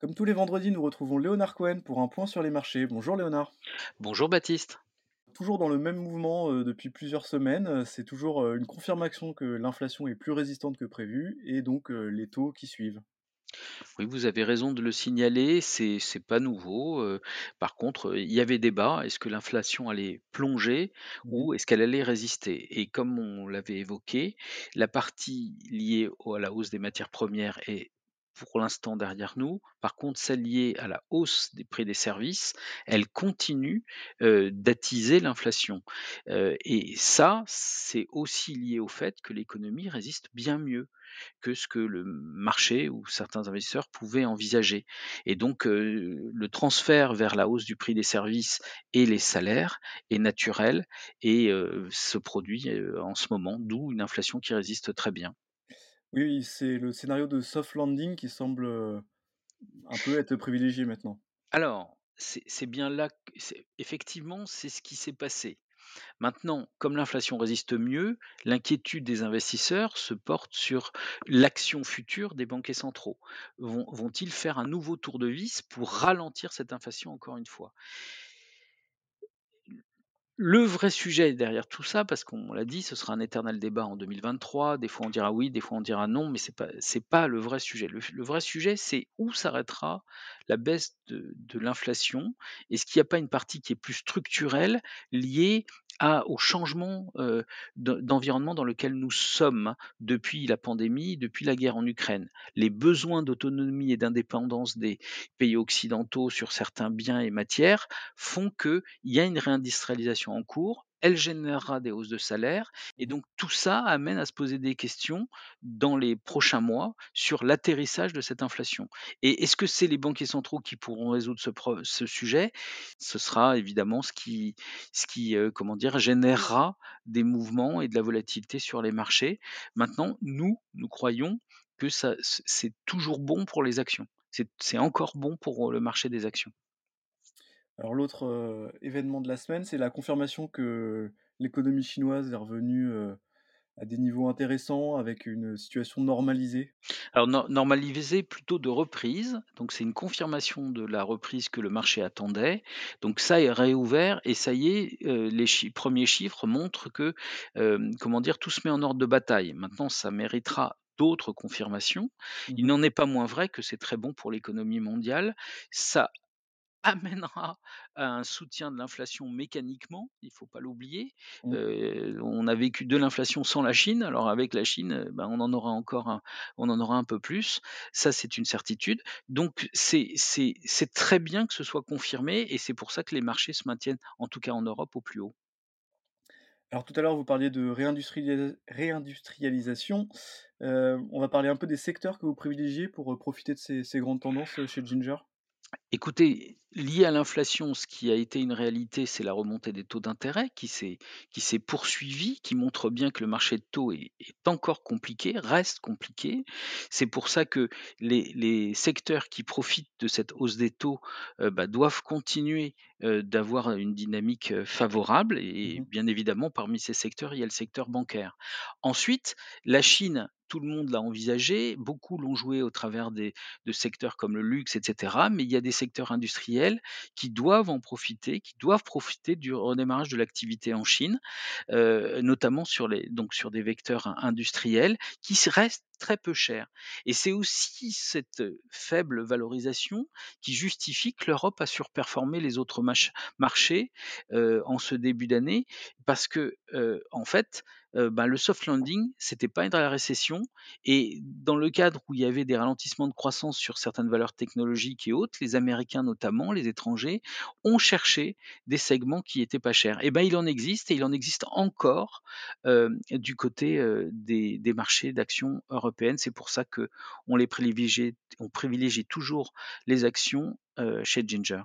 Comme tous les vendredis, nous retrouvons Léonard Cohen pour un point sur les marchés. Bonjour Léonard. Bonjour Baptiste. Toujours dans le même mouvement euh, depuis plusieurs semaines, euh, c'est toujours euh, une confirmation que l'inflation est plus résistante que prévu et donc les taux qui suivent. Oui, vous avez raison de le signaler, c'est c'est pas nouveau. euh, par contre, il y avait débat. Est-ce que l'inflation allait plonger Mhm. ou est-ce qu'elle allait résister? Et comme on l'avait évoqué, la partie liée à la hausse des matières premières est pour l'instant derrière nous. Par contre, celle liée à la hausse des prix des services, elle continue euh, d'attiser l'inflation. Euh, et ça, c'est aussi lié au fait que l'économie résiste bien mieux que ce que le marché ou certains investisseurs pouvaient envisager. Et donc, heu, le transfert vers la hausse du prix des services et les salaires est naturel et se produit, en ce moment, d'où une inflation qui résiste très bien. Oui, c'est le scénario de soft landing qui semble un peu être privilégié maintenant. Alors, c'est bien là effectivement, c'est ce qui s'est passé. Maintenant, comme l'inflation résiste mieux, l'inquiétude des investisseurs se porte sur l'action future des banquiers centraux. Vont vont-ils faire un nouveau tour de vis pour ralentir cette inflation encore une fois? Le vrai sujet derrière tout ça, parce qu'on l'a dit, ce sera un éternel débat en 2023. Des fois on dira oui, des fois on dira non, mais c'est pas pas le vrai sujet. Le, le vrai sujet, c'est où s'arrêtera la baisse de, de l'inflation. Est-ce qu'il n'y a pas une partie qui est plus structurelle liée à, au changement de- d'environnement dans lequel nous sommes depuis la pandémie, depuis la guerre en Ukraine. Les besoins d'autonomie et d'indépendance des pays occidentaux sur certains biens et matières font qu'il y a une réindustrialisation en cours, elle générera des hausses de salaire et donc tout ça amène à se poser des questions dans les prochains mois sur l'atterrissage de cette inflation. Et est-ce que c'est les banquiers centraux qui pourront résoudre ce, sujet? Ce sera évidemment ce qui, euh, générera des mouvements et de la volatilité sur les marchés. Maintenant, nous, nous croyons que c'est toujours bon pour les actions. C'est c'est encore bon pour le marché des actions. Alors l'autre euh, événement de la semaine, c'est la confirmation que l'économie chinoise est revenue euh, à des niveaux intéressants avec une situation normalisée. Alors nor normalisé plutôt de reprise, donc c'est une confirmation de la reprise que le marché attendait. Donc ça est réouvert et ça y est, les chi premiers chiffres montrent que, comment dire? Tout se met en ordre de bataille. Maintenant ça méritera d'autres confirmations. Il Mhm. n'en est pas moins vrai que c'est très bon pour l'économie mondiale. Ça amènera à un soutien de l'inflation mécaniquement, il ne faut pas l'oublier. Heu, on a vécu de l'inflation sans la Chine, alors avec la Chine, ben, on en aura encore un on en aura un peu plus. Ça, c'est une certitude. Donc c'est très bien que ce soit confirmé et c'est pour ça que les marchés se maintiennent, en tout cas en Europe, au plus haut. Alors tout à l'heure, vous parliez de réindustrialis- réindustrialisation. Euh, on va parler un peu des secteurs que vous privilégiez pour profiter de ces, ces grandes tendances chez Ginger? Écoutez, lié à l'inflation, ce qui a été une réalité, c'est la remontée des taux d'intérêt qui s'est qui s'est poursuivie, qui montre bien que le marché de taux est est encore compliqué, reste compliqué. C'est pour ça que les les secteurs qui profitent de cette hausse des taux, heu, bah, doivent continuer, heu, d'avoir une dynamique, heu, favorable et Mhm, bien évidemment, parmi ces secteurs, il y a le secteur bancaire. Ensuite, la Chine, tout le monde l'a envisagé, beaucoup l'ont joué au travers de secteurs comme le luxe, et cetera. Mais il y a des secteurs industriels qui doivent en profiter, qui doivent profiter du redémarrage de l'activité en Chine, heu, notamment sur des vecteurs in industriels qui restent très peu chers. Et c'est aussi cette, faible valorisation qui justifie que l'Europe a surperformé les autres marchés, en ce début d'année parce que, en fait, ben, le soft landing, c'était pas dans la récession et dans le cadre où il y avait des ralentissements de croissance sur certaines valeurs technologiques et autres, les Américains notamment, les étrangers, ont cherché des segments qui étaient pas chers. Et ben, il en existe et il en existe encore du côté des, des marchés d'actions C'est pour ça que on les privilégie, on privilégie toujours les actions euh, chez Ginger.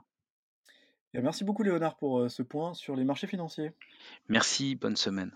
Merci beaucoup Léonard pour euh, ce point sur les marchés financiers. Merci, bonne semaine.